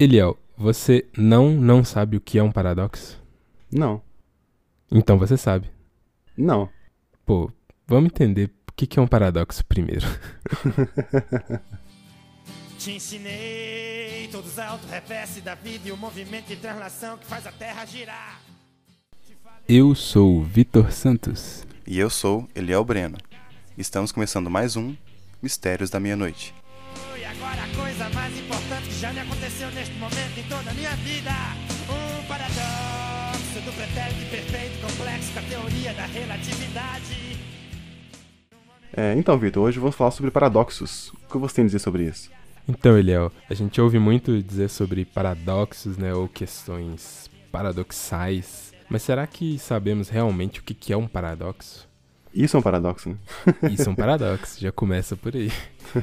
Eliel, você não não sabe o que é um paradoxo? Não. Então você sabe. Não. Pô, vamos entender o que é um paradoxo primeiro. Te ensinei todos os auto-reverse da vida e o movimento de translação que faz a terra girar. Eu sou o Vitor Santos. E eu sou Eliel Breno. Estamos começando mais um Mistérios da Meia-Noite. E agora a coisa mais já me aconteceu neste momento em toda a minha vida. Um paradoxo do pretérito perfeito complexo com a teoria da relatividade. É, então, Vitor, hoje vamos falar sobre paradoxos. O que você tem a dizer sobre isso? Então, Eliel, a gente ouve muito dizer sobre paradoxos, né, ou questões paradoxais. Mas será que sabemos realmente o que que é um paradoxo? Isso é um paradoxo, né? Isso é um paradoxo, já começa por aí.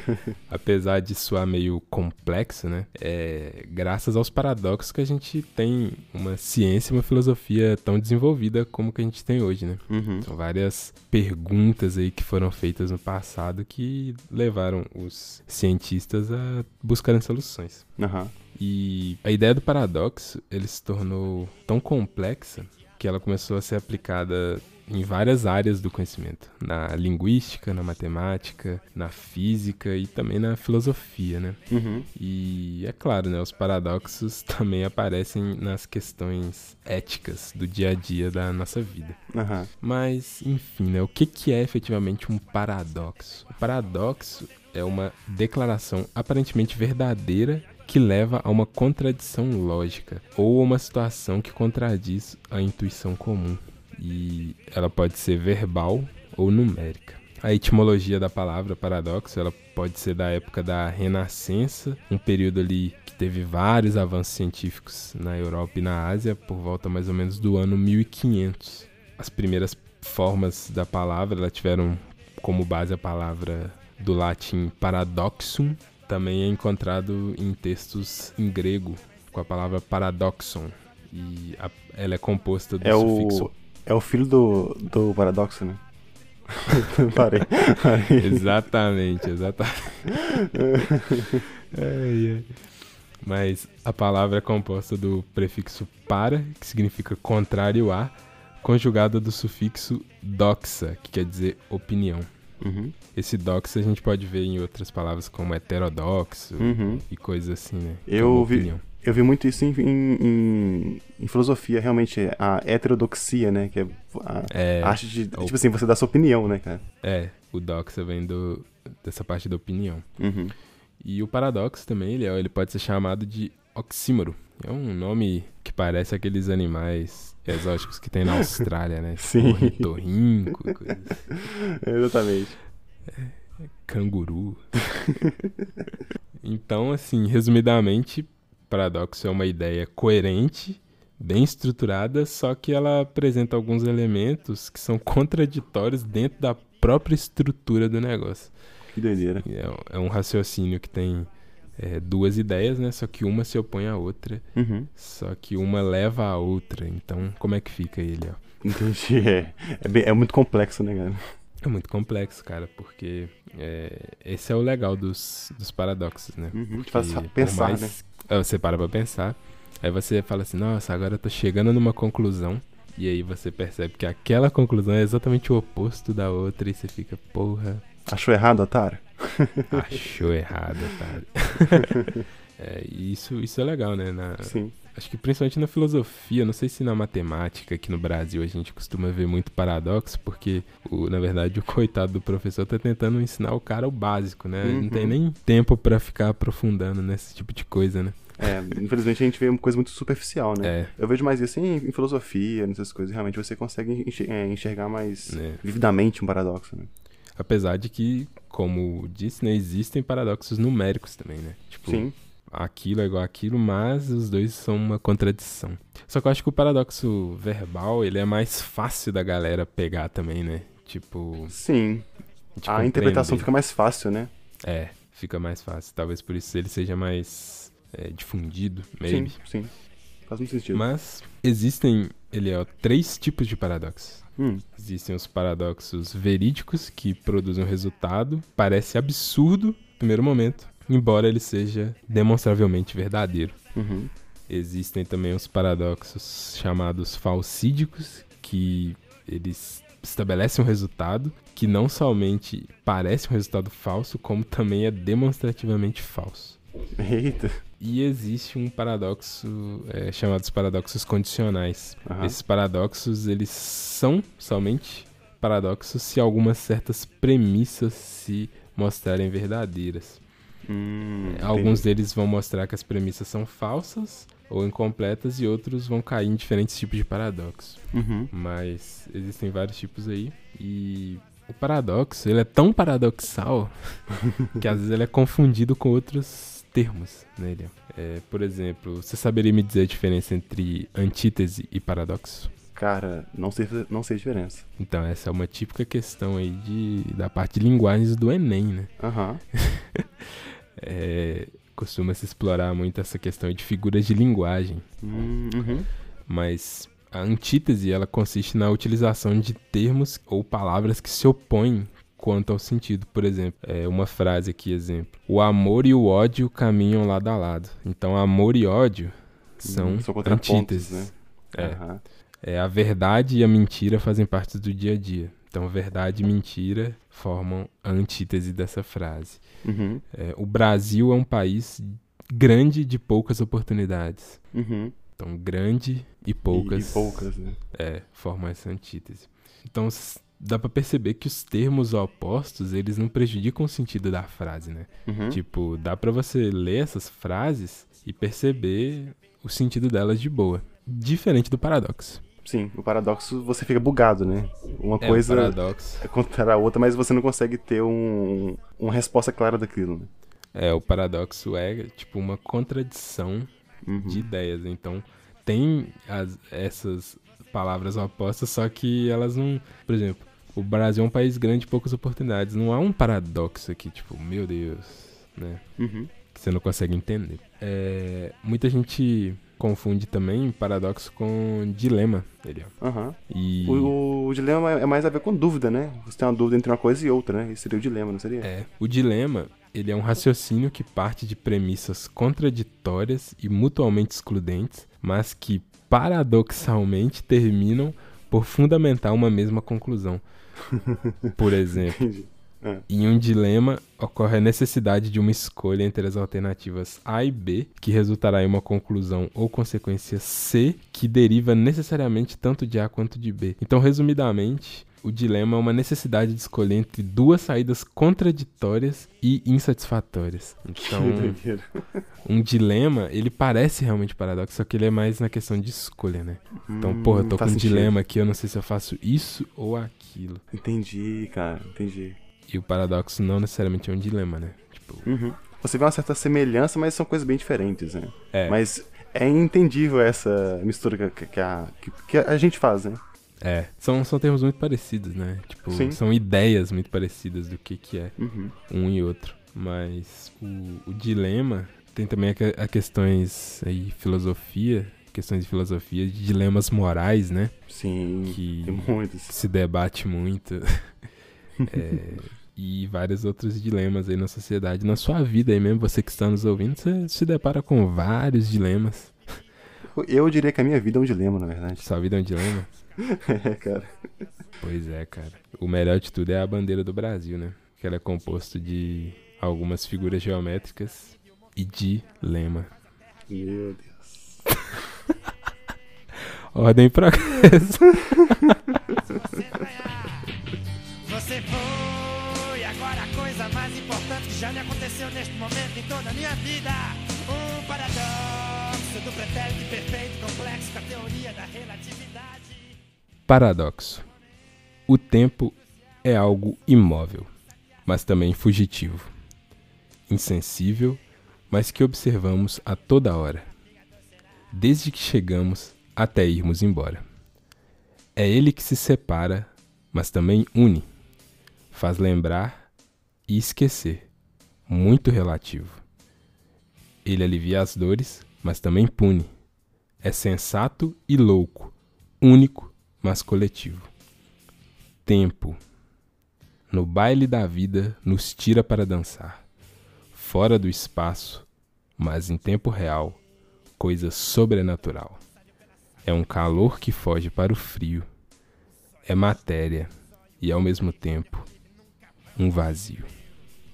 Apesar de soar meio complexo, né? É graças aos paradoxos que a gente tem uma ciência e uma filosofia tão desenvolvida como que a gente tem hoje, né? Uhum. São várias perguntas aí que foram feitas no passado que levaram os cientistas a buscarem soluções. Aham. E a ideia do paradoxo, ele se tornou tão complexa que ela começou a ser aplicada em várias áreas do conhecimento, na linguística, na matemática, na física e também na filosofia, né? Uhum. E é claro, né, os paradoxos também aparecem nas questões éticas do dia a dia da nossa vida. Aham. Mas, enfim, né, o que, que é efetivamente um paradoxo? O paradoxo é uma declaração aparentemente verdadeira que leva a uma contradição lógica ou a uma situação que contradiz a intuição comum. E ela pode ser verbal ou numérica. A etimologia da palavra paradoxo, ela pode ser da época da Renascença, um período ali que teve vários avanços científicos na Europa e na Ásia, por volta mais ou menos do ano 1500. As primeiras formas da palavra, ela tiveram como base a palavra do latim paradoxum, também é encontrado em textos em grego, com a palavra paradoxon. E a- ela é composta do É sufixo o, é o filho do, do paradoxo, né? Parei. Parei. Exatamente, exatamente. Ai, ai. Mas a palavra é composta do prefixo para, que significa contrário a, conjugada do sufixo doxa, que quer dizer opinião. Uhum. Esse doxa a gente pode ver em outras palavras como heterodoxo Uhum. e coisas assim, né? Eu Como vi- opinião. Eu vi muito isso em, em, em- filosofia, realmente, a heterodoxia, né? Que é a É, arte de, ou- tipo assim, você dar sua opinião, né, cara? é, o doxa vem do, dessa parte da opinião. Uhum. E o paradoxo também, ele, é- ele pode ser chamado de oxímoro. É um nome que parece aqueles animais exóticos que tem na Austrália, né? Sim. Ornitorrinco, coisa. Exatamente. canguru. então, assim, resumidamente, paradoxo é uma ideia coerente, bem estruturada, só que ela apresenta alguns elementos que são contraditórios dentro da própria estrutura do negócio. Que doideira. É, é um raciocínio que tem é, duas ideias, né? Só que uma se opõe à outra, Uhum. só que uma leva à outra. Então, como é que fica ele, ó? Entendi. É, é, bem- é muito complexo, né, cara? É muito complexo, cara, porque é, esse é o legal dos, dos paradoxos, né? Uhum, Porque faz pensar, mais- né? É, Você para pra pensar, aí você fala assim, nossa, agora eu tô chegando numa conclusão, e aí você percebe que aquela conclusão é exatamente o oposto da outra, e você fica, porra, Achou errado, Otário? achou errado, cara. é, e isso, isso é legal, né? Na- Sim. Acho que principalmente na filosofia, não sei se na matemática aqui no Brasil a gente costuma ver muito paradoxo, porque o, na verdade o coitado do professor tá tentando ensinar o cara o básico, né? Não tem Uhum. nem tempo pra ficar aprofundando nesse tipo de coisa, né? É, infelizmente a gente vê uma coisa muito superficial, né? É, Eu vejo mais isso em, em filosofia, nessas coisas. Realmente você consegue é, enxergar mais né? vividamente um paradoxo, né? Apesar de que, como disse, né, existem paradoxos numéricos também, né? Tipo, Sim. Aquilo é igual aquilo, mas os dois são uma contradição. Só que eu acho que o paradoxo verbal, ele é mais fácil da galera pegar também, né? Tipo, Sim. A interpretação compreender. fica mais fácil, né? É, fica mais fácil. Talvez por isso ele seja mais é, difundido, maybe. Sim, sim. Faz muito sentido. Mas existem, ele é três tipos de paradoxos. Hum, Existem os paradoxos verídicos, que produzem um resultado, parece absurdo no primeiro momento, embora ele seja demonstravelmente verdadeiro. Uhum. Existem também os paradoxos chamados falsídicos, que eles estabelecem um resultado que não somente parece um resultado falso, como também é demonstrativamente falso. Eita. E existe um paradoxo é, chamado os paradoxos condicionais. Aham. Esses paradoxos, eles são somente paradoxos se algumas certas premissas se mostrarem verdadeiras. Hum, Alguns entendi. deles vão mostrar que as premissas são falsas ou incompletas e outros vão cair em diferentes tipos de paradoxo. Uhum. Mas existem vários tipos aí e o paradoxo, ele é tão paradoxal que às vezes ele é confundido com outros termos nele. É, por exemplo, você saberia me dizer a diferença entre antítese e paradoxo? Cara, não sei, não sei a diferença. Então, essa é uma típica questão aí de, da parte de linguagens do Enem, né? Aham. É, costuma se explorar muito essa questão de figuras de linguagem, Hum, uhum. mas a antítese ela consiste na utilização de termos ou palavras que se opõem quanto ao sentido. Por exemplo, é uma frase aqui, exemplo: O amor e o ódio caminham lado a lado. Então, amor e ódio são, Hum, são antíteses. né? É. Aham. É, a verdade e a mentira fazem parte do dia a dia. Então, verdade e mentira formam a antítese dessa frase. Uhum. É, o Brasil é um país grande de poucas oportunidades. Uhum. Então, grande e E, poucas, e poucas, né? é, formam essa antítese. Então, dá pra perceber que os termos opostos, eles não prejudicam o sentido da frase, né? Uhum. Tipo, dá pra você ler essas frases e perceber o sentido delas de boa. Diferente do paradoxo. Sim, o paradoxo você fica bugado, né? Uma É, coisa paradoxo. é contra a outra, mas você não consegue ter um, uma resposta clara daquilo, né? É, o paradoxo é tipo uma contradição Uhum. de ideias. Então, tem as- essas palavras opostas, só que elas não. Por exemplo, o Brasil é um país grande de poucas oportunidades. Não há um paradoxo aqui, tipo, meu Deus, né? Uhum. Que você não consegue entender. É, muita gente confunde também paradoxo com dilema. Ele. Aham. E. O, o dilema é mais a ver com dúvida, né? Você tem uma dúvida entre uma coisa e outra, né? Esse seria o dilema, não seria? É, o dilema, ele é um raciocínio que parte de premissas contraditórias e mutuamente excludentes, mas que paradoxalmente terminam por fundamentar uma mesma conclusão. Por exemplo, Entendi. em um dilema ocorre a necessidade de uma escolha entre as alternativas A e B, que resultará em uma conclusão ou consequência C, que deriva necessariamente tanto de A quanto de B. Então, resumidamente, o dilema é uma necessidade de escolher entre duas saídas contraditórias e insatisfatórias. Então, um dilema, ele parece realmente paradoxo, só que ele é mais na questão de escolha, né? Então, Hum, porra, eu tô com um sentido. dilema aqui, eu não sei se eu faço isso ou aquilo. Entendi, cara, entendi. E o paradoxo não necessariamente é um dilema, né? Tipo, Uhum. Você vê uma certa semelhança, mas são coisas bem diferentes, né? é. Mas é entendível essa mistura que, que a, que, a gente faz, né? É, são, são termos muito parecidos, né? Tipo, Sim. são ideias muito parecidas do que, que é Uhum. um e outro. Mas o, o dilema tem também a, a questões aí, filosofia, questões de filosofia, de dilemas morais, né? Sim, Que tem muitos. se debate muito. É, e vários outros dilemas aí na sociedade. Na sua vida aí mesmo, você que está nos ouvindo, você se depara com vários dilemas. Eu diria que a minha vida é um dilema, na verdade. Sua vida é um dilema? É, cara. Pois é, cara. O melhor de tudo é a bandeira do Brasil, né? Que ela é composta de algumas figuras geométricas e de lema. Meu Deus. Ordem e progresso. Você vai ganhar. Você foi já me aconteceu neste momento em toda a minha vida. Um paradoxo do pretérito perfeito complexo com a teoria da relatividade. Paradoxo. O tempo é algo imóvel, mas também fugitivo. Insensível, mas que observamos a toda hora. Desde que chegamos até irmos embora. É ele que se separa, mas também une. Faz lembrar e esquecer. Muito relativo. Ele alivia as dores, mas também pune. É sensato e louco, único, mas coletivo. Tempo. No baile da vida nos tira para dançar. fora do espaço, mas em tempo real, coisa sobrenatural. É um calor que foge para o frio. É matéria e ao mesmo tempo um vazio.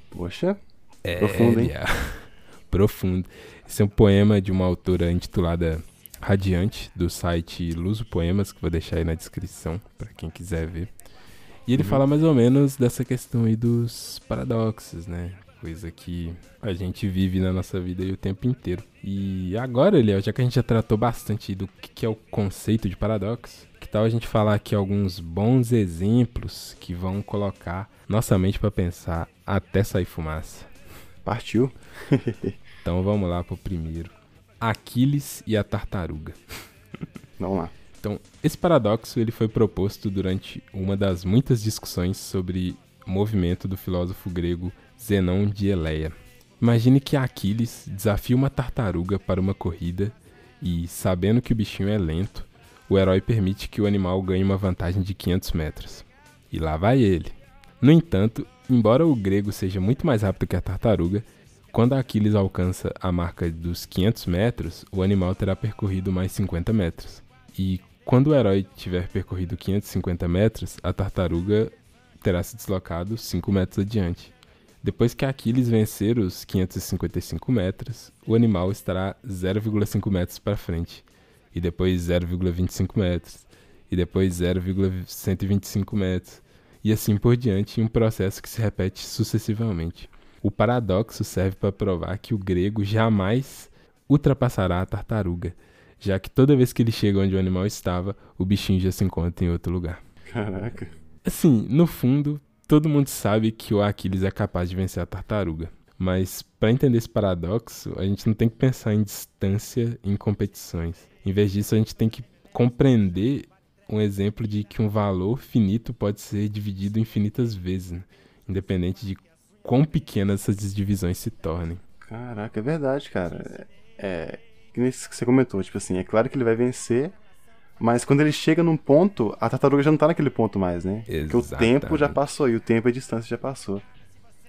Poxa, É, Profundo, hein? Lia. Profundo. Esse é um poema de uma autora intitulada Radiante, do site Luso Poemas, que vou deixar aí na descrição para quem quiser ver. E ele Uhum. fala mais ou menos dessa questão aí dos paradoxos, né? Coisa que a gente vive na nossa vida aí o tempo inteiro. E agora, Eliel, já que a gente já tratou bastante do que que é o conceito de paradoxo, que tal a gente falar aqui alguns bons exemplos que vão colocar nossa mente para pensar até sair fumaça? Partiu. Então vamos lá pro primeiro. Aquiles e a tartaruga. Vamos lá. Então, esse paradoxo ele foi proposto durante uma das muitas discussões sobre o movimento do filósofo grego Zenão de Eleia. Imagine que Aquiles desafia uma tartaruga para uma corrida e, sabendo que o bichinho é lento, o herói permite que o animal ganhe uma vantagem de 500 metros. E lá vai ele. No entanto, embora o grego seja muito mais rápido que a tartaruga, quando Aquiles alcança a marca dos 500 metros, o animal terá percorrido mais 50 metros. E quando o herói tiver percorrido 550 metros, a tartaruga terá se deslocado 5 metros adiante. Depois que Aquiles vencer os 555 metros, o animal estará 0,5 metros para frente, e depois 0,25 metros, e depois 0,125 metros, e assim por diante, em um processo que se repete sucessivamente. O paradoxo serve para provar que o grego jamais ultrapassará a tartaruga, já que toda vez que ele chega onde o animal estava, o bichinho já se encontra em outro lugar. Caraca. Assim, no fundo, todo mundo sabe que o Aquiles é capaz de vencer a tartaruga. Mas para entender esse paradoxo, a gente não tem que pensar em distância em competições. Em vez disso, a gente tem que compreender um exemplo de que um valor finito pode ser dividido infinitas vezes, né? independente de quão pequenas essas divisões se tornem. Caraca, é verdade, cara. É. Que isso que você comentou, tipo assim, é claro que ele vai vencer, mas quando ele chega num ponto, a tartaruga já não tá naquele ponto mais, né? Porque o tempo já Exatamente. passou e o tempo e a distância já passou.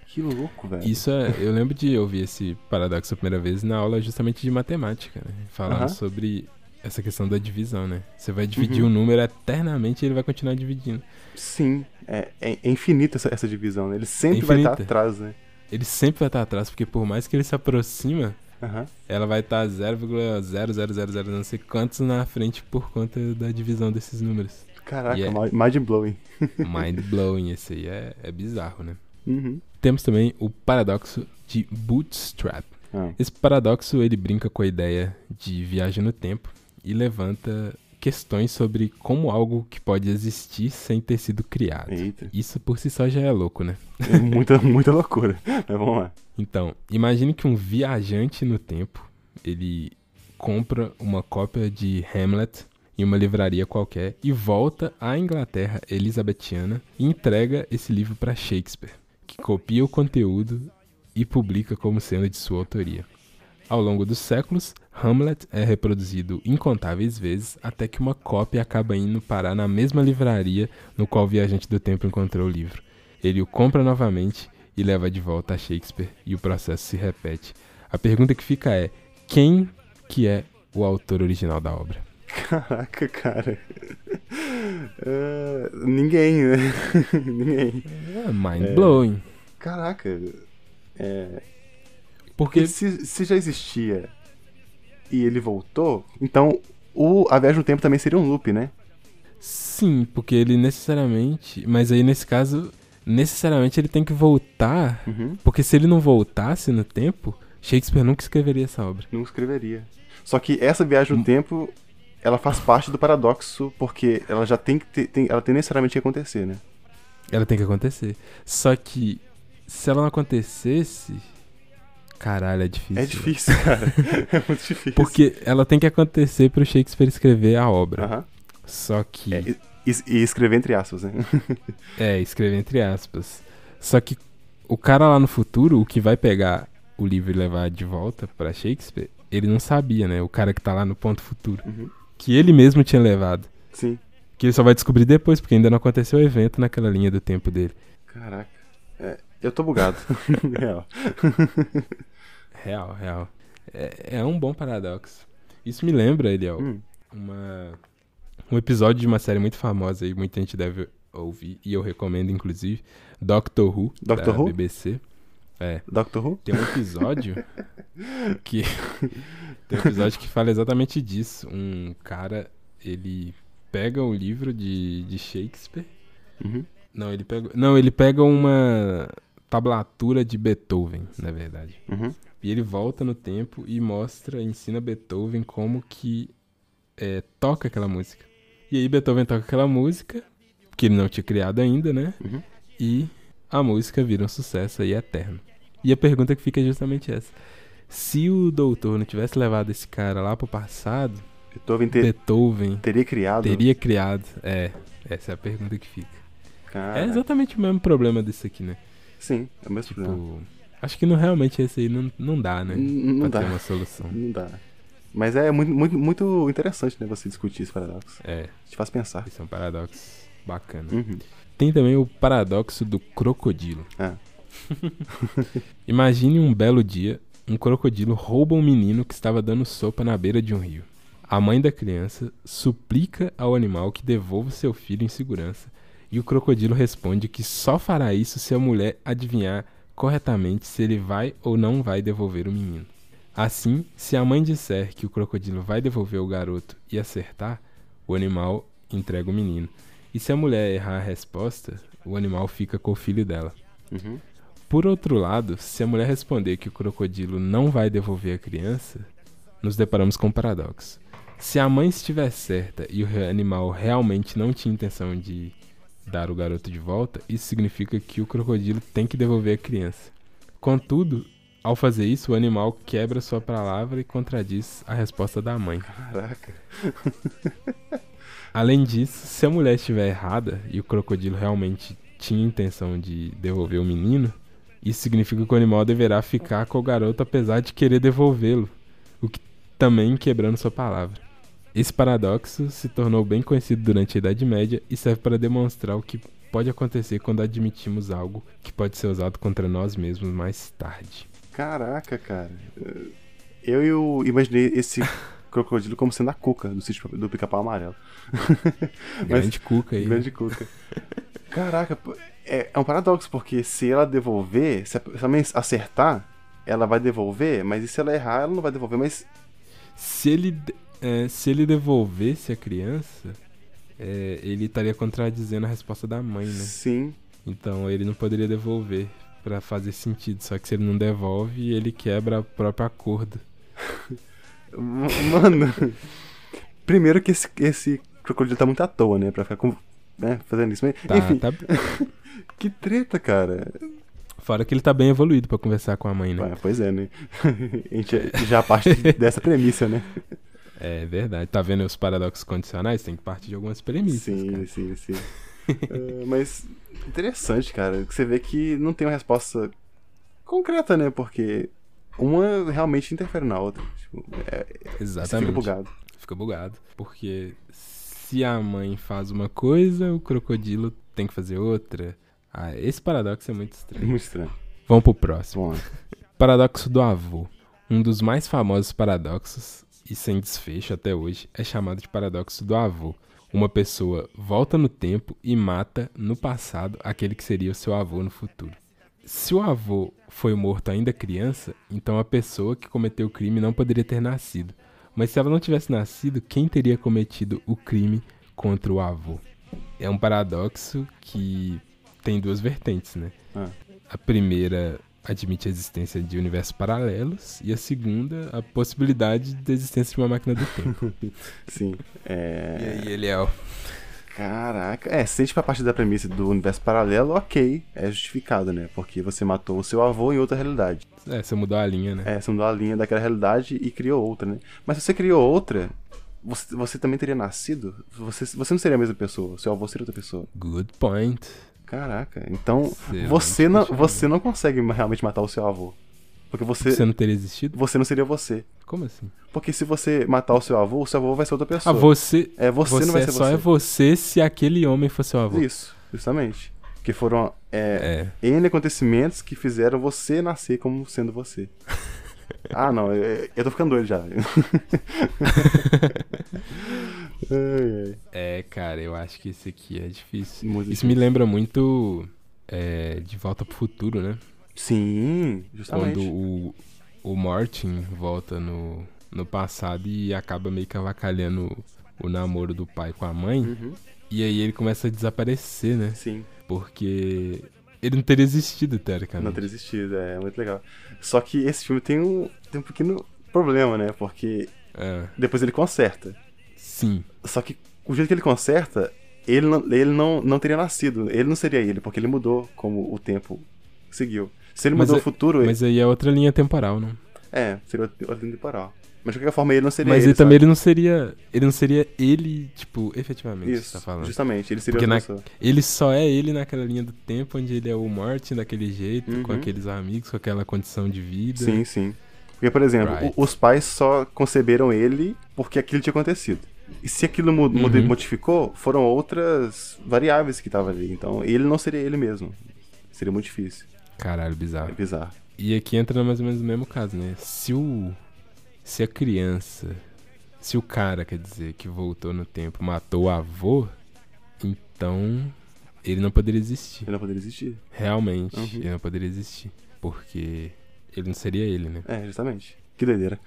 Que louco, velho. Isso é, eu lembro de ouvir esse paradoxo a primeira vez na aula justamente de matemática, né? Falando Aham. sobre essa questão da divisão, né? Você vai dividir Uhum. um número eternamente e ele vai continuar dividindo. Sim, é, é, é infinita essa, essa divisão, né? Ele sempre vai estar Infinita. atrás, né? Ele sempre vai estar atrás, porque por mais que ele se aproxima, Aham. ela vai estar 0,0000 não sei quantos na frente por conta da divisão desses números. Caraca, é- mi- mind blowing. Mind blowing, esse aí é, é bizarro, né? Uhum. Temos também o paradoxo de Bootstrap. Ah, Esse paradoxo ele brinca com a ideia de viagem no tempo e levanta questões sobre como algo que pode existir sem ter sido criado. eita. Isso por si só já é louco, né? É muita, muita loucura. Mas vamos lá. Então, imagine que um viajante no tempo, ele compra uma cópia de Hamlet em uma livraria qualquer e volta à Inglaterra elisabetiana e entrega esse livro para Shakespeare, que copia o conteúdo e publica como sendo de sua autoria. Ao longo dos séculos, Hamlet é reproduzido incontáveis vezes até que uma cópia acaba indo parar na mesma livraria no qual o viajante do tempo encontrou o livro. Ele o compra novamente e leva de volta a Shakespeare e o processo se repete. A pergunta que fica é: quem que é o autor original da obra? Caraca, cara. É, ninguém, né? ninguém. É mind blowing. Caraca. É, Porque porque se, se já existia e ele voltou, então o, a viagem no tempo também seria um loop, né? sim, porque ele necessariamente, mas aí nesse caso, necessariamente ele tem que voltar, Uhum. porque se ele não voltasse no tempo, Shakespeare nunca escreveria essa obra. Não escreveria. Só que essa viagem no tempo, ela faz parte do paradoxo, porque ela já tem que ter, tem- ela tem necessariamente que acontecer, né? Ela tem que acontecer. Só que se ela não acontecesse, caralho, é difícil. É difícil, cara. é muito difícil. Porque ela tem que acontecer pro Shakespeare escrever a obra. Aham. Só que. É, e, e escrever entre aspas, né? É, escrever entre aspas. Só que o cara lá no futuro, o que vai pegar o livro e levar de volta pra Shakespeare, ele não sabia, né? O cara que tá lá no ponto futuro. Uhum. Que ele mesmo tinha levado. Sim. Que ele só vai descobrir depois, porque ainda não aconteceu o evento naquela linha do tempo dele. Caraca. É, Eu tô bugado. real. real, real. É, é, um bom paradoxo. Isso me lembra, Eliel, hum. uma, um episódio de uma série muito famosa e muita gente deve ouvir, e eu recomendo, inclusive, Doctor Who, Doctor da Who? BBC. É. Doctor Who? Tem um episódio que. tem um episódio que fala exatamente disso. Um cara, ele pega o livro de, de Shakespeare. Uhum. Não, ele pega. Não, ele pega uma tablatura de Beethoven, na verdade. Uhum. E ele volta no tempo e mostra, ensina Beethoven como que é, toca aquela música. E aí Beethoven toca aquela música, que ele não tinha criado ainda, né? Uhum. E a música vira um sucesso aí eterno. E a pergunta que fica é justamente essa. Se o doutor não tivesse levado esse cara lá pro passado, Beethoven, ter, Beethoven teria criado? Teria criado, é. Essa é a pergunta que fica. Cara. É exatamente o mesmo problema desse aqui, né? Sim, é o mesmo tipo, problema. Acho que não, realmente esse aí não, não dá, né? Não, não pra dá. ter uma solução. Não dá. Mas é muito, muito, muito interessante, né, você discutir esse paradoxo. É. Te faz pensar. Isso é um paradoxo bacana. Uhum. Tem também o paradoxo do crocodilo. É. Imagine um belo dia, um crocodilo rouba um menino que estava dando sopa na beira de um rio. A mãe da criança suplica ao animal que devolva seu filho em segurança, e o crocodilo responde que só fará isso se a mulher adivinhar corretamente se ele vai ou não vai devolver o menino. Assim, se a mãe disser que o crocodilo vai devolver o garoto e acertar, o animal entrega o menino. E se a mulher errar a resposta, o animal fica com o filho dela. Uhum. Por outro lado, se a mulher responder que o crocodilo não vai devolver a criança, nos deparamos com um paradoxo. Se a mãe estiver certa e o animal realmente não tinha intenção de dar o garoto de volta, isso significa que o crocodilo tem que devolver a criança. Contudo, ao fazer isso, o animal quebra sua palavra e contradiz a resposta da mãe. Caraca. Além disso, se a mulher estiver errada e o crocodilo realmente tinha intenção de devolver o menino, isso significa que o animal deverá ficar com o garoto apesar de querer devolvê-lo, o que também quebrando sua palavra. Esse paradoxo se tornou bem conhecido durante a Idade Média e serve para demonstrar o que pode acontecer quando admitimos algo que pode ser usado contra nós mesmos mais tarde. Caraca, cara. Eu, eu imaginei esse crocodilo como sendo a cuca do sítio do pica-pau amarelo. grande cuca aí. Grande cuca. Caraca, é, é, um paradoxo, porque se ela devolver, se a mãe acertar, ela vai devolver, mas e se ela errar, ela não vai devolver, mas. Se ele, é, se ele devolvesse a criança, é, ele estaria contradizendo a resposta da mãe, né? Sim. Então ele não poderia devolver para fazer sentido. Só que se ele não devolve, ele quebra o próprio acordo. Mano, primeiro que esse, esse crocodilo tá muito à toa, né? Pra ficar com, né, fazendo isso. Mas, tá, enfim, tá... que treta, cara. Fora que ele tá bem evoluído para conversar com a mãe, né? Ah, pois é, né? a gente já parte dessa premissa, né? É verdade. Tá vendo os paradoxos condicionais? Tem que partir de algumas premissas. Sim, cara. sim, sim. uh, mas interessante, cara. Você vê que não tem uma resposta concreta, né? Porque uma realmente interfere na outra. Tipo, é, Exatamente. Fica bugado. Fica bugado. Porque se a mãe faz uma coisa, o crocodilo tem que fazer outra. Ah, esse paradoxo é muito estranho. Muito estranho. Vamos pro próximo. Bom. Paradoxo do avô. Um dos mais famosos paradoxos, e sem desfecho até hoje, é chamado de paradoxo do avô. Uma pessoa volta no tempo e mata no passado aquele que seria o seu avô no futuro. Se o avô foi morto ainda criança, então a pessoa que cometeu o crime não poderia ter nascido. Mas se ela não tivesse nascido, quem teria cometido o crime contra o avô? É um paradoxo que tem duas vertentes, né? Ah. A primeira admite a existência de universos paralelos e a segunda a possibilidade da existência de uma máquina do tempo. Sim. É... E aí, Eliel? Caraca. É, se a gente pra partir da premissa do universo paralelo, ok, é justificado, né? Porque você matou o seu avô em outra realidade. É, você mudou a linha, né? É, você mudou a linha daquela realidade e criou outra, né? Mas se você criou outra, você, você também teria nascido? Você, você não seria a mesma pessoa, seu avô seria outra pessoa. Good point. Caraca, então você não, você não consegue realmente matar o seu avô. Porque você. Você não teria existido? Você não seria você. Como assim? Porque se você matar o seu avô, o seu avô vai ser outra pessoa. Ah, você. É, você, você não vai ser só você. é você se aquele homem for seu avô. Isso, justamente. Que foram é, é. N acontecimentos que fizeram você nascer como sendo você. ah, não, eu, eu tô ficando doido já. é, cara, eu acho que esse aqui é difícil. Muito Isso difícil. me lembra muito é, De Volta pro Futuro, né? Sim, justamente. Quando o, o Martin volta no, no passado e acaba meio que avacalhando o namoro do pai com a mãe. Uhum. E aí ele começa a desaparecer, né? Sim. Porque ele não teria existido, teoricamente. Não teria existido, é muito legal. Só que esse filme tem um, tem um pequeno problema, né? Porque é. depois ele conserta. Sim. Só que o jeito que ele conserta, ele não, ele não, não teria nascido. Ele não seria ele, porque ele mudou como o tempo seguiu. Se ele mudou mas o é, futuro. Mas aí é outra linha temporal, não? É, seria outra linha temporal. Mas de qualquer forma ele não seria Mas ele, também ele não seria. Ele não seria ele, tipo, efetivamente, Isso, você tá falando. Justamente, ele seria Porque na, Ele só é ele naquela linha do tempo onde ele é o Martin daquele jeito, uhum. com aqueles amigos, com aquela condição de vida. Sim, sim. Porque, por exemplo, right. os pais só conceberam ele porque aquilo tinha acontecido. E se aquilo uhum. modificou, foram outras variáveis que estavam ali. Então, ele não seria ele mesmo. Seria muito difícil. Caralho, bizarro. É bizarro. E aqui entra mais ou menos no mesmo caso, né? Se o. Se a criança. Se o cara, quer dizer, que voltou no tempo matou o avô, então ele não poderia existir. Ele não poderia existir. Realmente, uhum. ele não poderia existir. Porque ele não seria ele, né? É, justamente. Que doideira.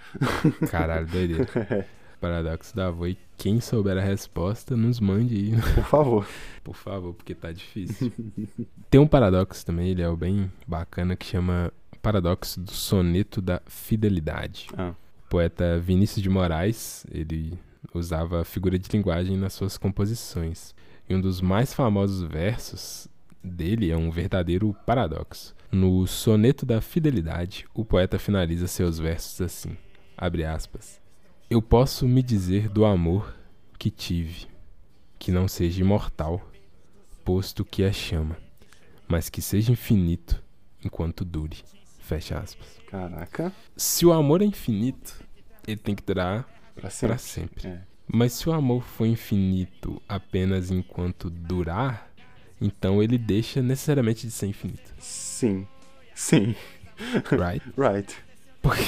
Caralho, doideira. Paradoxo da avó. E quem souber a resposta, nos mande aí. Por favor. Por favor, porque tá difícil. Tem um paradoxo também, ele é bem bacana, que chama Paradoxo do Soneto da Fidelidade. Ah. O poeta Vinícius de Moraes, ele usava a figura de linguagem nas suas composições. E um dos mais famosos versos dele é um verdadeiro paradoxo. No Soneto da Fidelidade, o poeta finaliza seus versos assim: abre aspas. Eu posso me dizer do amor que tive, que não seja imortal, posto que é chama, mas que seja infinito enquanto dure. Fecha aspas. Caraca. Se o amor é infinito, ele tem que durar para sempre. sempre. É. Mas se o amor for infinito apenas enquanto durar, então ele deixa necessariamente de ser infinito. Sim. Sim. Right? right. Porque...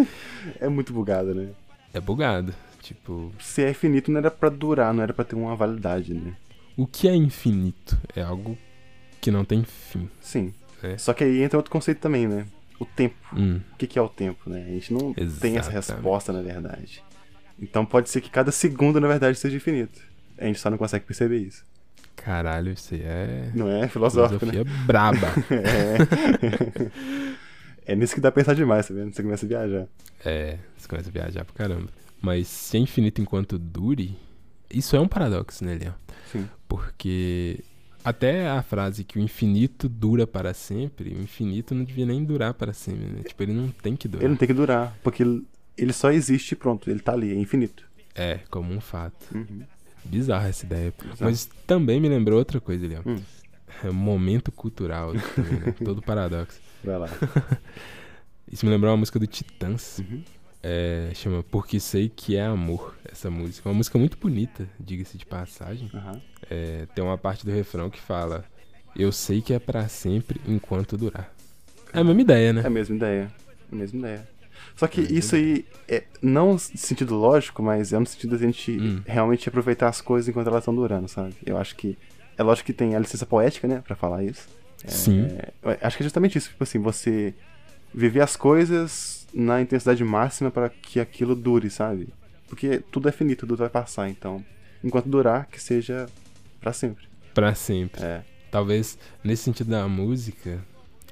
é muito bugado, né? É bugado. Tipo. Se é infinito, não era para durar, não era para ter uma validade, né? O que é infinito? É algo que não tem fim. Sim. É. Só que aí entra outro conceito também, né? O tempo. Hum. O que, é o tempo, né? A gente não Exatamente. tem essa resposta, na verdade. Então pode ser que cada segundo, na verdade, seja infinito. A gente só não consegue perceber isso. Caralho, isso é. Não é filosófico, né? Filosofia né? braba. é. É nisso que dá pra pensar demais, tá vendo? Você começa a viajar. É, você começa a viajar pra caramba. Mas se é infinito enquanto dure, isso é um paradoxo, né, Leon? Sim. Porque até a frase que o infinito dura para sempre, o infinito não devia nem durar para sempre, né? Tipo, ele não tem que durar. Ele não tem que durar, porque ele só existe pronto, ele tá ali, é infinito. É, como um fato. Uhum. Bizarra essa ideia. Bizarro. Mas também me lembrou outra coisa, Leon. Hum. Momento cultural também, né? Todo paradoxo. Vai lá. Isso me lembrou uma música do Titãs. Uhum. É, chama Porque Sei Que É Amor, essa música. É uma música muito bonita, diga-se de passagem. Uhum. É, tem uma parte do refrão que fala Eu sei que é para sempre enquanto durar. É a mesma ideia, né? É a mesma ideia. É a mesma ideia. Só que é isso aí, é, não no sentido lógico, mas é no sentido da gente hum. realmente aproveitar as coisas enquanto elas estão durando, sabe? Eu acho que. É lógico que tem a licença poética, né, pra falar isso. Sim. É, acho que é justamente isso. Tipo assim, você viver as coisas na intensidade máxima para que aquilo dure, sabe? Porque tudo é finito, tudo vai passar, então. Enquanto durar, que seja para sempre. Para sempre. É. Talvez nesse sentido da música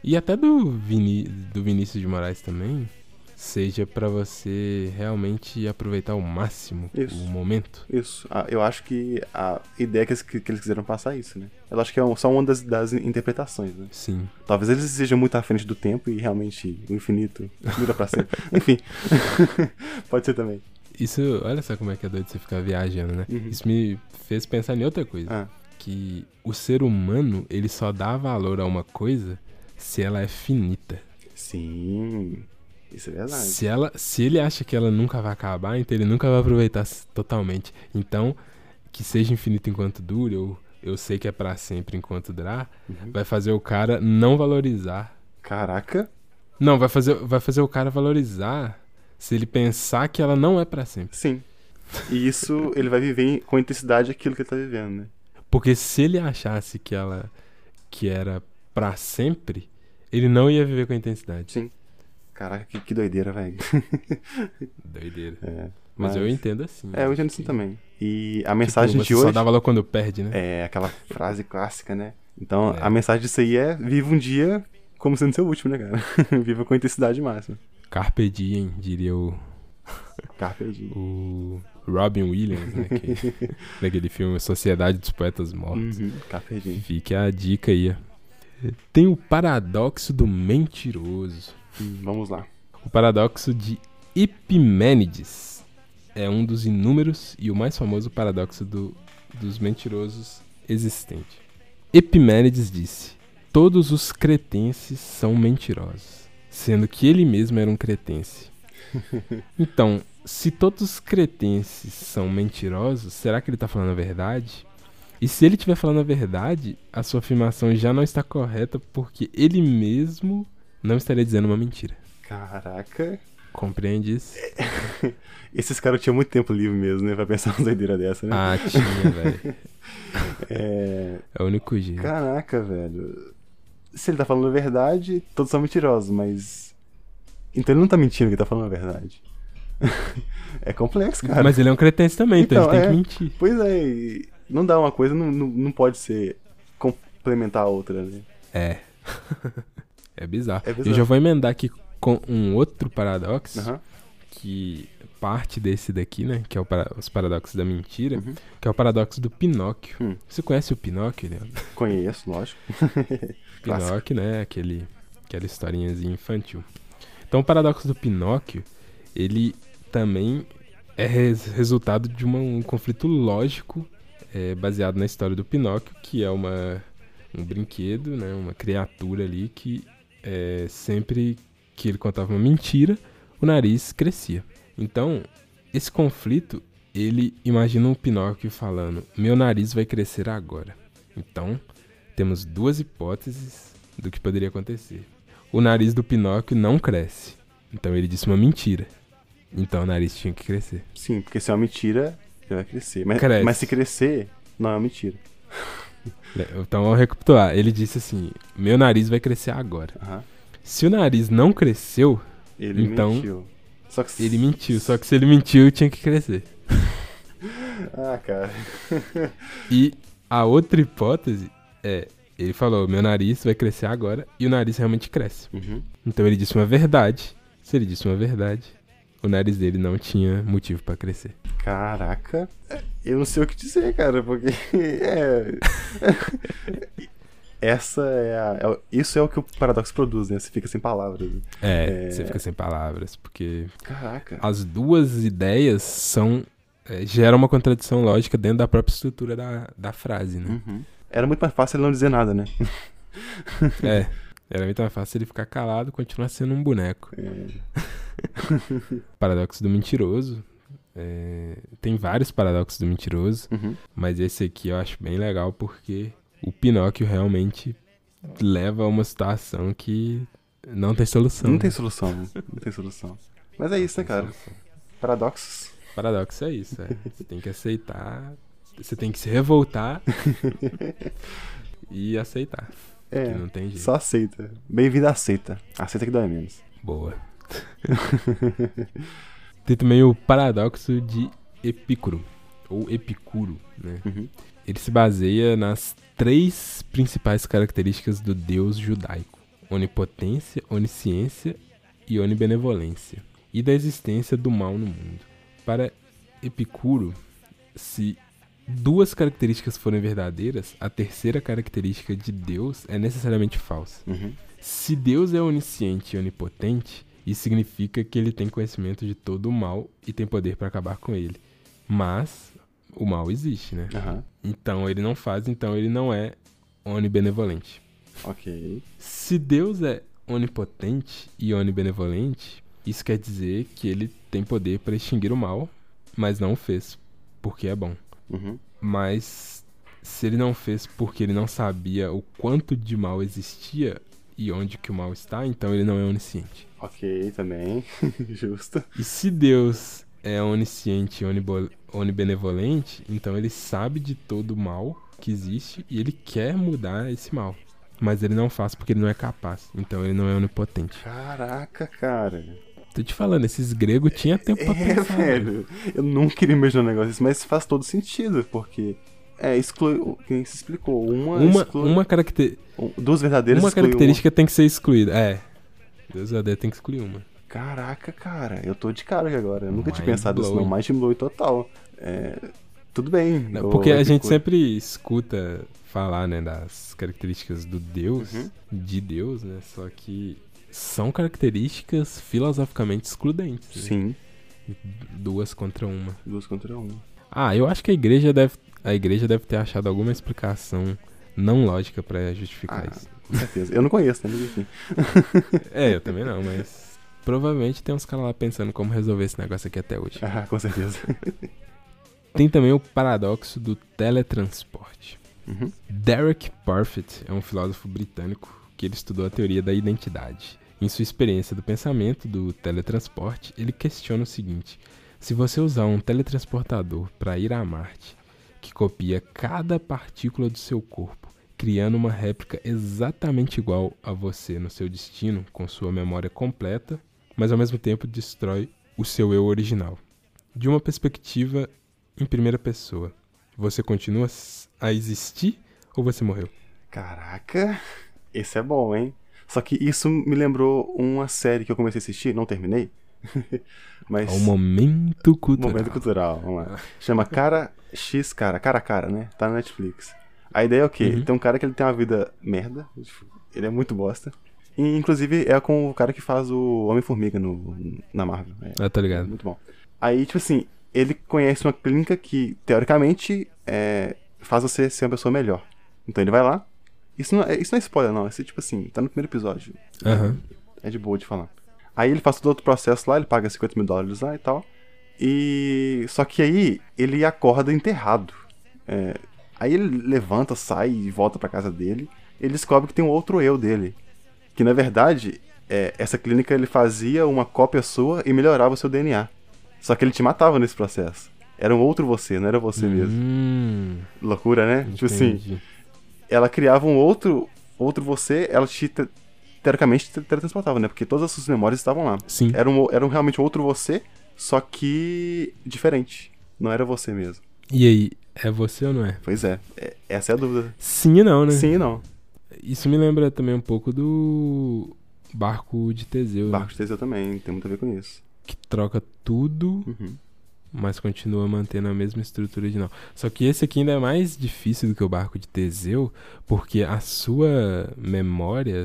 e até do, Vini, do Vinícius de Moraes também, seja para você realmente aproveitar ao máximo isso. o momento. Isso. Ah, eu acho que a ideia que eles, que eles quiseram passar é isso, né? Eu acho que é só uma das, das interpretações, né? Sim. Talvez eles estejam muito à frente do tempo e realmente o infinito dura pra sempre. Enfim. Pode ser também. Isso, olha só como é que é doido você ficar viajando, né? Uhum. Isso me fez pensar em outra coisa. Ah. Que o ser humano, ele só dá valor a uma coisa se ela é finita. Sim. Isso é verdade. Se, ela, se ele acha que ela nunca vai acabar, então ele nunca vai aproveitar totalmente. Então, que seja infinito enquanto dure, ou eu sei que é para sempre enquanto durar, uhum. vai fazer o cara não valorizar. Caraca. Não, vai fazer, vai fazer o cara valorizar se ele pensar que ela não é para sempre. Sim. E isso ele vai viver com intensidade aquilo que ele tá vivendo, né? Porque se ele achasse que ela que era para sempre, ele não ia viver com intensidade. Sim. Caraca, que, que doideira, velho. doideira. É. Mas, mas, eu entendo assim. É, eu entendo assim também. E a mensagem tipo, de hoje. Só dá valor quando perde, né? É, aquela frase clássica, né? Então, é. a mensagem disso aí é: viva um dia como sendo seu último, né, cara? viva com intensidade máxima. Carpe diem, diria o. Carpe diem. O Robin Williams, né? Que, daquele filme Sociedade dos Poetas Mortos. Uhum, Carpe diem. Fique a dica aí. Tem o paradoxo do mentiroso. Vamos lá. O paradoxo de Epimênides é um dos inúmeros e o mais famoso paradoxo do, dos mentirosos existente. Epimênides disse: Todos os cretenses são mentirosos, sendo que ele mesmo era um cretense. Então, se todos os cretenses são mentirosos, será que ele está falando a verdade? E se ele estiver falando a verdade, a sua afirmação já não está correta porque ele mesmo não estaria dizendo uma mentira. Caraca. Compreende isso? Esses caras tinham muito tempo livre mesmo, né? Pra pensar uma doideira dessa, né? Ah, tinha, velho. É... é o único jeito. Caraca, velho. Se ele tá falando a verdade, todos são mentirosos, mas. Então ele não tá mentindo que tá falando a verdade. é complexo, cara. Mas ele é um cretense também, então, então ele tem é... que mentir. Pois é, não dá uma coisa, não, não, não pode ser complementar a outra, né? É. é bizarro. É bizarro. Eu já vou emendar aqui com um outro paradoxo. Uhum. Que parte desse daqui, né? Que é para, os paradoxos da mentira, uhum. que é o paradoxo do Pinóquio. Hum. Você conhece o Pinóquio, Leandro? Conheço, lógico. Pinóquio, né? Aquele, aquela historinha infantil. Então, o paradoxo do Pinóquio, ele também é res, resultado de uma, um conflito lógico é, baseado na história do Pinóquio, que é uma, um brinquedo, né? Uma criatura ali que é, sempre que ele contava uma mentira, o nariz crescia. Então, esse conflito, ele imagina o Pinóquio falando: Meu nariz vai crescer agora. Então, temos duas hipóteses do que poderia acontecer. O nariz do Pinóquio não cresce. Então ele disse uma mentira. Então o nariz tinha que crescer. Sim, porque se é uma mentira, ele vai crescer. Mas, Cresce. mas se crescer, não é uma mentira. Então vamos recapitular. Ele disse assim: Meu nariz vai crescer agora. Uhum. Se o nariz não cresceu, ele então mentiu. Só que ele mentiu, só que se ele mentiu, tinha que crescer. ah, cara. e a outra hipótese é, ele falou, meu nariz vai crescer agora, e o nariz realmente cresce. Uhum. Então ele disse uma verdade. Se ele disse uma verdade, o nariz dele não tinha motivo para crescer. Caraca, eu não sei o que dizer, cara, porque é essa é a. É, isso é o que o paradoxo produz, né? Você fica sem palavras. Né? É, é, você fica sem palavras, porque. Caraca. As duas ideias são. É, geram uma contradição lógica dentro da própria estrutura da, da frase, né? Uhum. Era muito mais fácil ele não dizer nada, né? é. Era muito mais fácil ele ficar calado e continuar sendo um boneco. É. paradoxo do mentiroso. É, tem vários paradoxos do mentiroso, uhum. mas esse aqui eu acho bem legal porque o Pinóquio realmente leva a uma situação que não tem solução. Não tem solução, não tem solução. Mas é isso, né, cara? Paradoxos. Paradoxo é isso, é. Você tem que aceitar, você tem que se revoltar e aceitar. É, não tem jeito. só aceita. Bem-vindo aceita. Aceita que dói menos. Boa. tem também o paradoxo de Epicuro, ou Epicuro, né? Uhum. Ele se baseia nas três principais características do Deus judaico: onipotência, onisciência e onibenevolência, e da existência do mal no mundo. Para Epicuro, se duas características forem verdadeiras, a terceira característica de Deus é necessariamente falsa. Uhum. Se Deus é onisciente e onipotente, isso significa que ele tem conhecimento de todo o mal e tem poder para acabar com ele. Mas o mal existe, né? Uhum. Então ele não faz, então ele não é onibenevolente. Ok. Se Deus é onipotente e onibenevolente, isso quer dizer que ele tem poder para extinguir o mal, mas não o fez, porque é bom. Uhum. Mas se ele não fez porque ele não sabia o quanto de mal existia e onde que o mal está, então ele não é onisciente. Ok, também. Justo. E se Deus é onisciente e onibenevolente, então ele sabe de todo o mal que existe e ele quer mudar esse mal. Mas ele não faz porque ele não é capaz. Então ele não é onipotente. Caraca, cara. Tô te falando, esses gregos tinham tempo pra É, pensar. velho. Eu não queria imaginar um negócio desse, mas faz todo sentido, porque. É, exclui. Quem se explicou? Uma. Uma, exclui- uma, caracter... um- Duas verdadeiras uma característica tem que ser excluída. É. Deus AD tem que excluir uma. Caraca, cara, eu tô de cara aqui agora. Eu nunca tinha Mind pensado nisso, não. blowing. Mind blowing total. É, tudo bem. Não, Porque a gente sempre escuta falar, né, das características do Deus, Uhum. de Deus, né? Só que são características filosoficamente excludentes. né? Sim, Duas contra uma. duas contra um. Ah, eu acho que a igreja deve, a igreja deve ter achado alguma explicação não lógica pra justificar Ah. isso. Com certeza. Eu não conheço, né? Enfim. É, eu também não, mas provavelmente tem uns caras lá pensando como resolver esse negócio aqui até hoje. Ah, com certeza. Tem também o paradoxo do teletransporte. Uhum. Derek Parfit é um filósofo britânico que ele estudou a teoria da identidade. Em sua experiência do pensamento do teletransporte, ele questiona o seguinte: se você usar um teletransportador para ir a Marte, que copia cada partícula do seu corpo, criando uma réplica exatamente igual a você no seu destino, com sua memória completa, mas ao mesmo tempo destrói o seu eu original. De uma perspectiva em primeira pessoa, você continua a existir ou você morreu? Caraca, esse é bom, hein? Só que isso me lembrou uma série que eu comecei a assistir, não terminei. Mas. É o momento cultural. Momento cultural, vamos lá. Chama Cara X Cara, Cara a Cara, né? Tá na Netflix. A ideia é o quê? Uhum. Tem um cara que ele tem uma vida merda, tipo, ele é muito bosta. E, inclusive, é com o cara que faz o Homem-Formiga no, na Marvel. É, Ah, tá ligado. muito bom. Aí, tipo assim, ele conhece uma clínica que, teoricamente, é, faz você ser uma pessoa melhor. Então ele vai lá. Isso não, é- isso não é spoiler, não. Isso é tipo assim, tá no primeiro episódio. Aham. É de boa de falar. Aí ele faz todo outro processo lá, ele paga 50 mil dólares lá e tal. E. Só que aí ele acorda enterrado. É, Aí ele levanta, sai e volta pra casa dele. Ele descobre que tem um outro eu dele. Que na verdade, é, essa clínica ele fazia uma cópia sua e melhorava o seu DNA. Só que ele te matava nesse processo. Era um outro você, não era você mesmo. Hum, assim, Loucura, né? Tipo assim, entendi. ela criava um outro outro você, ela te- teoricamente te teletransportava, né? Porque todas as suas memórias estavam lá. Sim. Era um, era um realmente outro você, só que diferente. Não era você mesmo. E aí, é você ou não é? Pois é, é- essa é a dúvida. Sim e não, né? Sim e não. Isso me lembra também um pouco do barco de Teseu, né? Barco de Teseu também, tem muito a ver com isso. que troca tudo, Uhum. mas continua mantendo a mesma estrutura original. Só que esse aqui ainda é mais difícil do que o barco de Teseu, porque a sua memória,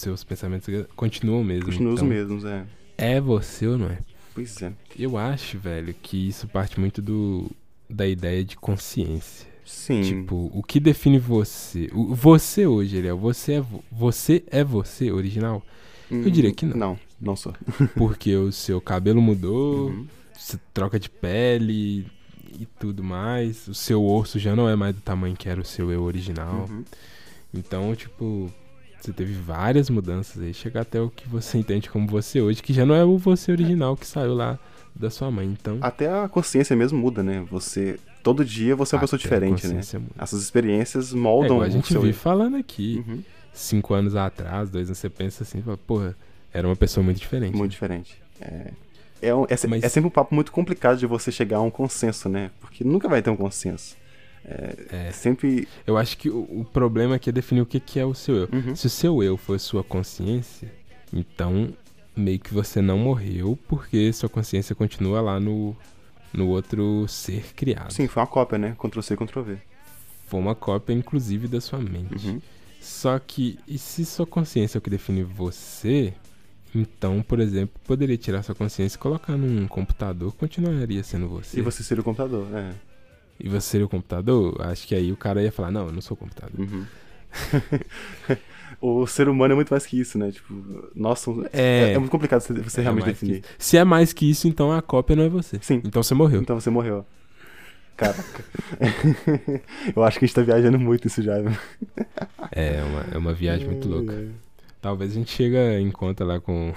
seus pensamentos continuam mesmo. Continua os Então, mesmos, é. É você ou não é? Pois é. Eu acho, velho, que isso parte muito do da ideia de consciência. Sim. Tipo, o que define você? O, você hoje, Eliel, você é, vo- você é você original? eu diria que não. Hum, Não, não sou. Porque o seu cabelo mudou, Uhum. você troca de pele e tudo mais. O seu osso já não é mais do tamanho que era o seu eu original. Uhum. Então, tipo, você teve várias mudanças aí. Chegar até o que você entende como você hoje, que já não é o você original que saiu lá da sua mãe. Então, Até a consciência mesmo muda, né? Você. Todo dia você é uma pessoa até a diferente, né? muda. Essas experiências É moldam igual a gente vive falando aqui. Uhum. Cinco anos atrás, dois anos, você pensa assim, fala, porra, era uma pessoa muito diferente. Muito diferente. É, é, um- é, Mas- é sempre um papo muito complicado de você chegar a um consenso, né? Porque nunca vai ter um consenso. É, É. sempre. Eu acho que o, o problema aqui é definir o que, que é o seu eu. Uhum. Se o seu eu for sua consciência, então meio que você não morreu porque sua consciência continua lá no, no outro ser criado. Sim, foi uma cópia, né? Ctrl C, Ctrl V. Foi uma cópia, inclusive, da sua mente. Uhum. Só que, e se sua consciência é o que define você, então, por exemplo, poderia tirar sua consciência e colocar num computador, continuaria sendo você. E você seria o computador, é. E você seria o computador? Acho que aí o cara ia falar, não, eu não sou o computador. Uhum. o ser humano é muito mais que isso, né? Tipo, nós somos. É. É, é muito complicado você, É realmente que definir. Se é mais que isso, então a cópia não é você. Sim. Então você morreu. Então você morreu. Caraca. eu acho que a gente tá viajando muito isso já. É, uma, é uma viagem muito louca. Talvez a gente chega em conta lá com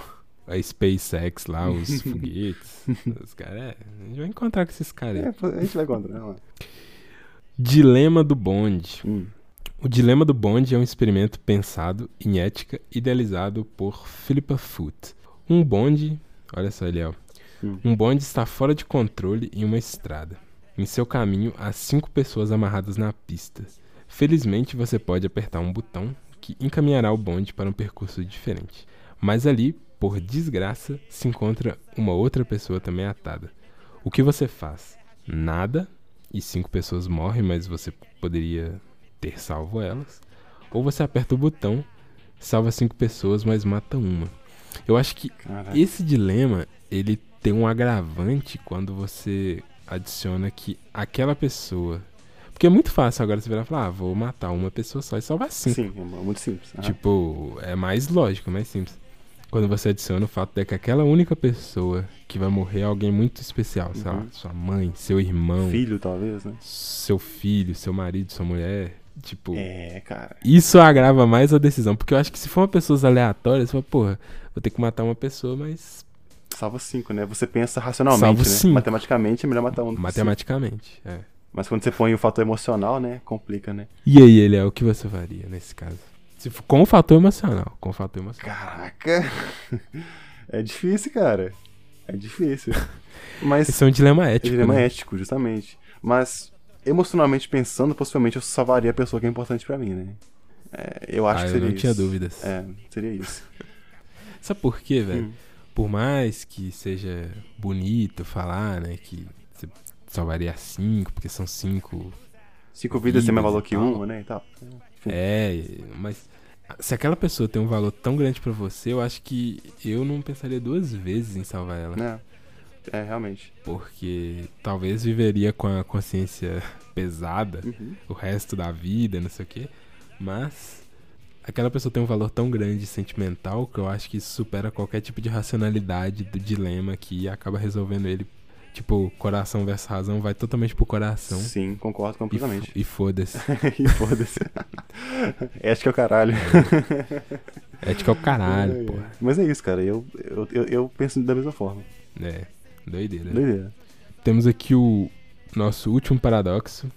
a SpaceX lá, os foguetes. os caras, é, a gente vai encontrar com esses caras. É, a gente vai encontrar, mano. Dilema do bonde. Hum. O dilema do bonde é um experimento pensado em ética idealizado por Philippa Foot. Um bonde, olha só, Eliel. Hum. Um bonde está fora de controle em uma estrada. Em seu caminho há cinco pessoas amarradas na pista. Felizmente você pode apertar um botão que encaminhará o bonde para um percurso diferente. Mas ali, por desgraça, se encontra uma outra pessoa também atada. O que você faz? Nada, e cinco pessoas morrem, mas você poderia ter salvo elas. Ou você aperta o botão, salva cinco pessoas, mas mata uma. Eu acho que Caraca. esse dilema, ele tem um agravante quando você adiciona que aquela pessoa. Porque é muito fácil agora você virar e falar, ah, vou matar uma pessoa só e salvar cinco. Sim, é muito simples. Aham. Tipo, é mais lógico, mais simples. Quando você adiciona o fato de que aquela única pessoa que vai morrer é alguém muito especial, sei lá, Uhum. sua mãe, seu irmão, Filho, talvez, né? seu filho, seu marido, sua mulher. Tipo, É, cara. isso agrava mais a decisão. Porque eu acho que se for uma pessoas aleatórias, você fala, porra, vou ter que matar uma pessoa, mas Salva cinco, né? Você pensa racionalmente, Salvo né? cinco. Matematicamente é melhor matar um. matematicamente. É. Mas quando você põe o fator emocional, né? Complica, né? E aí, ele é o que você faria nesse caso? Se com o fator emocional. Com o fator emocional. Caraca! É difícil, cara. É difícil. Mas. Esse é um dilema É ético. dilema né? ético, justamente. Mas, emocionalmente pensando, possivelmente eu salvaria a pessoa que é importante pra mim, né? É, eu acho Ah, que eu seria não isso. tinha dúvidas. É, seria isso. Sabe por quê, velho? Hum. Por mais que seja bonito falar, né, que você salvaria cinco, porque são cinco. Cinco vidas tem mais Vidas valor que uma, né? E tal. É, mas se aquela pessoa tem um valor tão grande pra você, eu acho que eu não pensaria duas vezes em salvar ela. É, é realmente. Porque talvez viveria com a consciência pesada Uhum. o resto da vida, não sei o quê. Mas aquela pessoa tem um valor tão grande sentimental que eu acho que isso supera qualquer tipo de racionalidade do dilema que acaba resolvendo ele. Tipo, coração versus razão vai totalmente pro coração. Sim, concordo completamente. e foda-se. e foda-se. Acho que é o caralho. Ética é o caralho, pô. Mas é isso, cara. Eu, eu, eu, eu penso da mesma forma. É, doideira. Doideira. Temos aqui o nosso último paradoxo,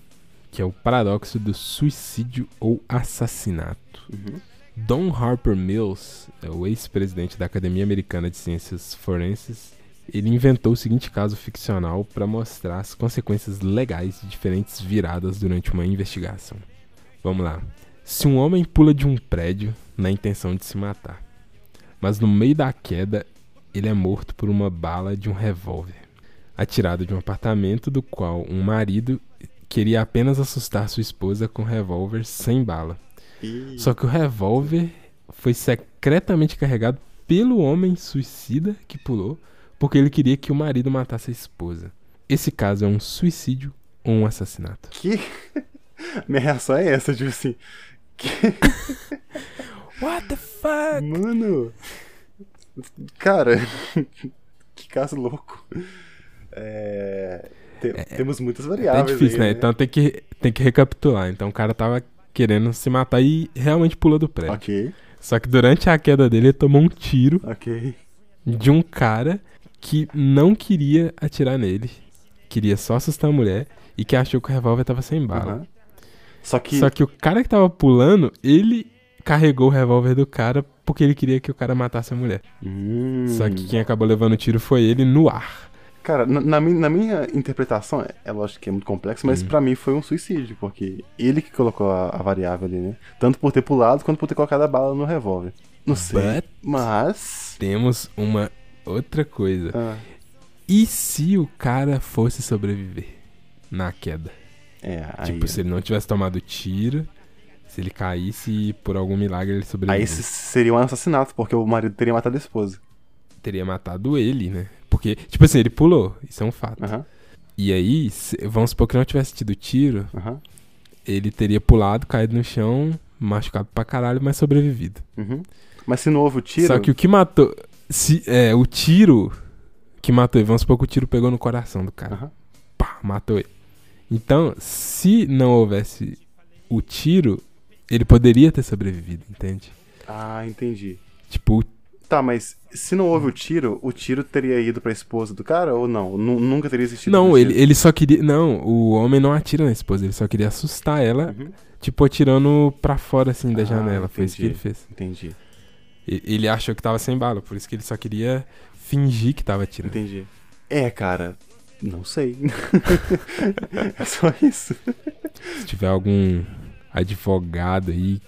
que é o paradoxo do suicídio ou assassinato. Uhum. Don Harper Mills, é o ex-presidente da Academia Americana de Ciências Forenses, ele inventou o seguinte caso ficcional para mostrar as consequências legais de diferentes viradas durante uma investigação. Vamos lá. Se um homem pula de um prédio na intenção de se matar, mas no meio da queda ele é morto por uma bala de um revólver, atirado de um apartamento do qual um marido queria apenas assustar sua esposa com um revólver sem bala. Só que o revólver foi secretamente carregado pelo homem suicida que pulou, porque ele queria que o marido matasse a esposa. Esse caso é um suicídio ou um assassinato? Que. Minha reação é essa, tipo assim. Que... What the fuck? Mano. Cara. que caso louco. É. te- temos muitas É variáveis. difícil, aí, né? Então tem que, tem que recapitular. Então o cara tava querendo se matar e realmente pulou do prédio. Ok, Só que durante a queda dele, ele tomou um tiro ok. de um cara que não queria atirar nele. Queria só assustar a mulher e que achou que o revólver tava sem bala. Aham. Só que. Só que o cara que tava pulando, ele carregou o revólver do cara porque ele queria que o cara matasse a mulher. Hum. Só que quem acabou levando o tiro foi ele no ar. Cara, na, na na minha interpretação, é, é lógico que é muito complexo, mas Uhum. pra mim foi um suicídio, porque ele que colocou a, a variável ali, né? Tanto por ter pulado quanto por ter colocado a bala no revólver. Não sei. But- Mas. Temos uma outra coisa. Ah, E se o cara fosse sobreviver na queda? é, aí. tipo, se ele não tivesse tomado tiro, se ele caísse e por algum milagre ele sobrevivesse. Aí seria um assassinato, porque o marido teria matado a esposa. Teria matado ele, né? Porque, tipo assim, ele pulou, isso é um fato. Aham, E aí, vamos supor que não tivesse tido tiro, aham. ele teria pulado, caído no chão, machucado pra caralho, mas sobrevivido. uhum. Mas se não houve o tiro. Só que o que matou. Se, é, o tiro que matou ele, vamos supor que o tiro pegou no coração do cara. Aham. Pá, matou ele. Então, se não houvesse o tiro, ele poderia ter sobrevivido, entende? Ah, entendi. Tipo, Tá, mas se não houve o tiro, o tiro teria ido pra esposa do cara ou não? Nu- nunca teria existido não, ele, ele só queria. Não, o homem não atira na esposa, ele só queria assustar ela, Uhum. tipo, atirando pra fora, assim, da Ah, janela. Foi isso que ele entendi. fez. Entendi, Ele achou que tava sem bala, por isso que ele só queria fingir que tava atirando. entendi. É, cara, não sei. é só isso. Se tiver algum advogado aí,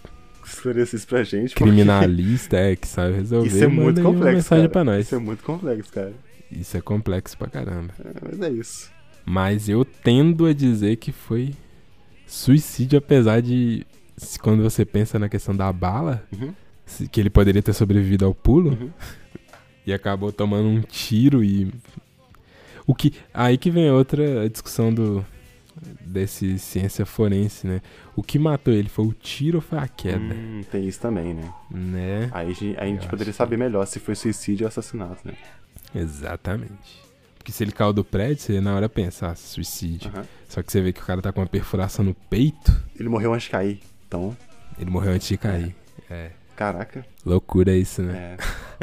Esclareça isso pra gente. porque criminalista, é, que sabe resolver, Isso é muito complexo, mensagem cara. pra nós. Isso é muito complexo, cara. Isso é complexo pra caramba. É, mas é isso. Mas eu tendo a dizer que foi suicídio, apesar de. Quando você pensa na questão da bala, Uhum. Que ele poderia ter sobrevivido ao pulo, Uhum. e acabou tomando um tiro e. O que. Aí que vem outra discussão do. Desse ciência forense, né? O que matou ele foi o tiro ou foi a queda? Hum, tem isso também, né? Né? Aí a gente, a gente Eu poderia saber melhor se foi suicídio ou assassinato, né? Exatamente. Porque se ele caiu do prédio, você na hora pensar suicídio. Aham. Só que você vê que o cara tá com uma perfuração no peito, Ele morreu antes de cair. Então, ele morreu antes de cair. É. caraca. Loucura isso, né?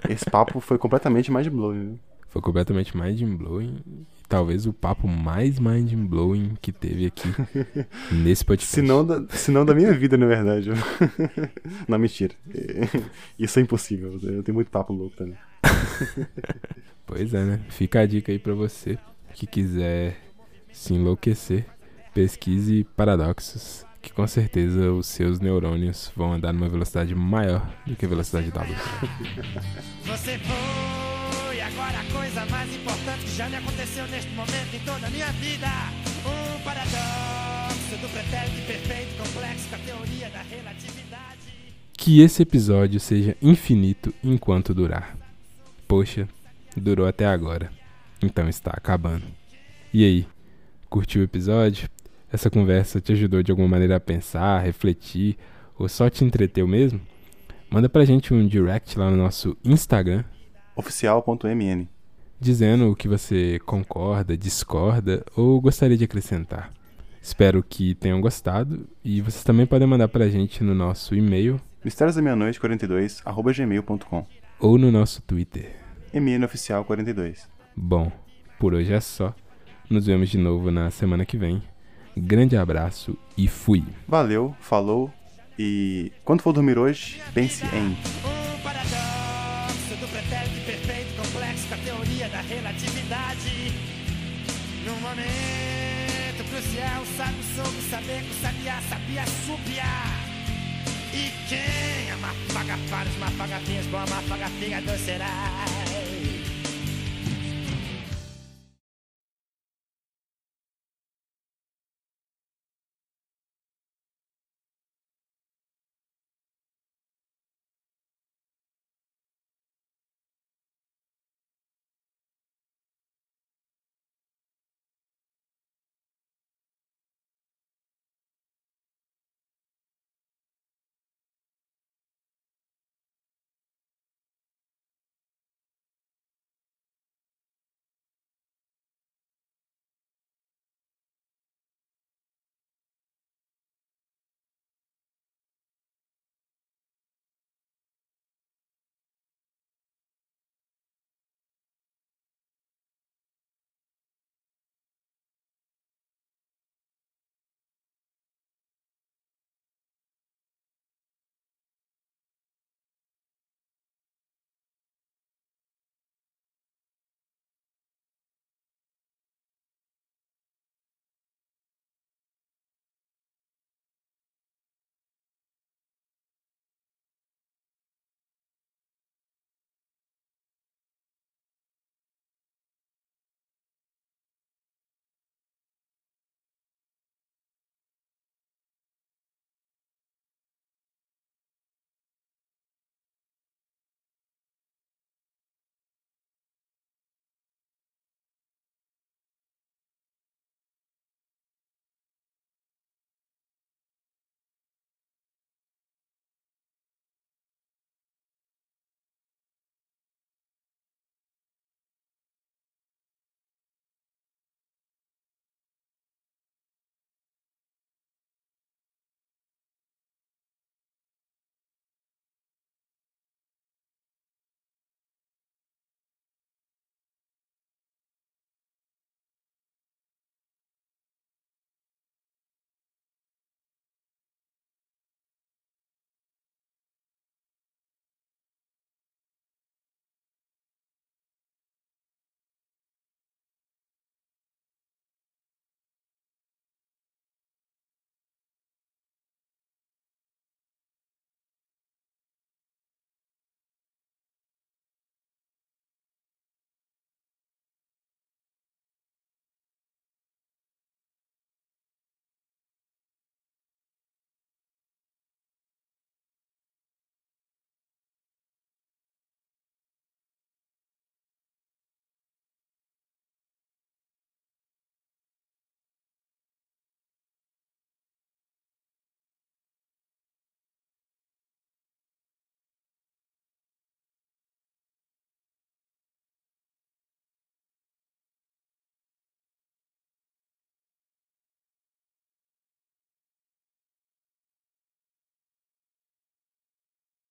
É, esse papo foi completamente mind blowing. Foi completamente mind-blowing. Talvez o papo mais mind-blowing que teve aqui nesse podcast. Se não, da, se não da minha vida, na verdade. não, mentira. É, Isso é impossível. Eu tenho muito papo louco também. Pois é, né? Fica a dica aí pra você que quiser se enlouquecer. Pesquise paradoxos, que com certeza os seus neurônios vão andar numa velocidade maior do que a velocidade da luz. Você foi agora a coisa mais importante que já me aconteceu neste momento em toda a minha vida. Um paradoxo do pretérito perfeito complexo com a teoria da relatividade. Que esse episódio seja infinito enquanto durar. Poxa, durou até agora. Então está acabando. E aí, curtiu o episódio? Essa conversa te ajudou de alguma maneira a pensar, refletir ou só te entreteu mesmo? Manda pra gente um direct lá no nosso Instagram Oficial.mn. dizendo o que você concorda, discorda ou gostaria de acrescentar. Espero que tenham gostado e vocês também podem mandar pra gente no nosso e-mail Mistérios da Meia-Noite 42, arroba gmail.com. ou no nosso Twitter. MN Oficial 42. Bom, por hoje é só. Nos vemos de novo na semana que vem. Grande abraço e fui. Valeu, falou e quando for dormir hoje, pense em. Um paradoxo do pretérito perfeito complexo com a teoria da relatividade. Num momento crucial, o sábio soube saber sabiá sabia subiar. E quem amar paga para os mafagafinhos com a mafagafiga será?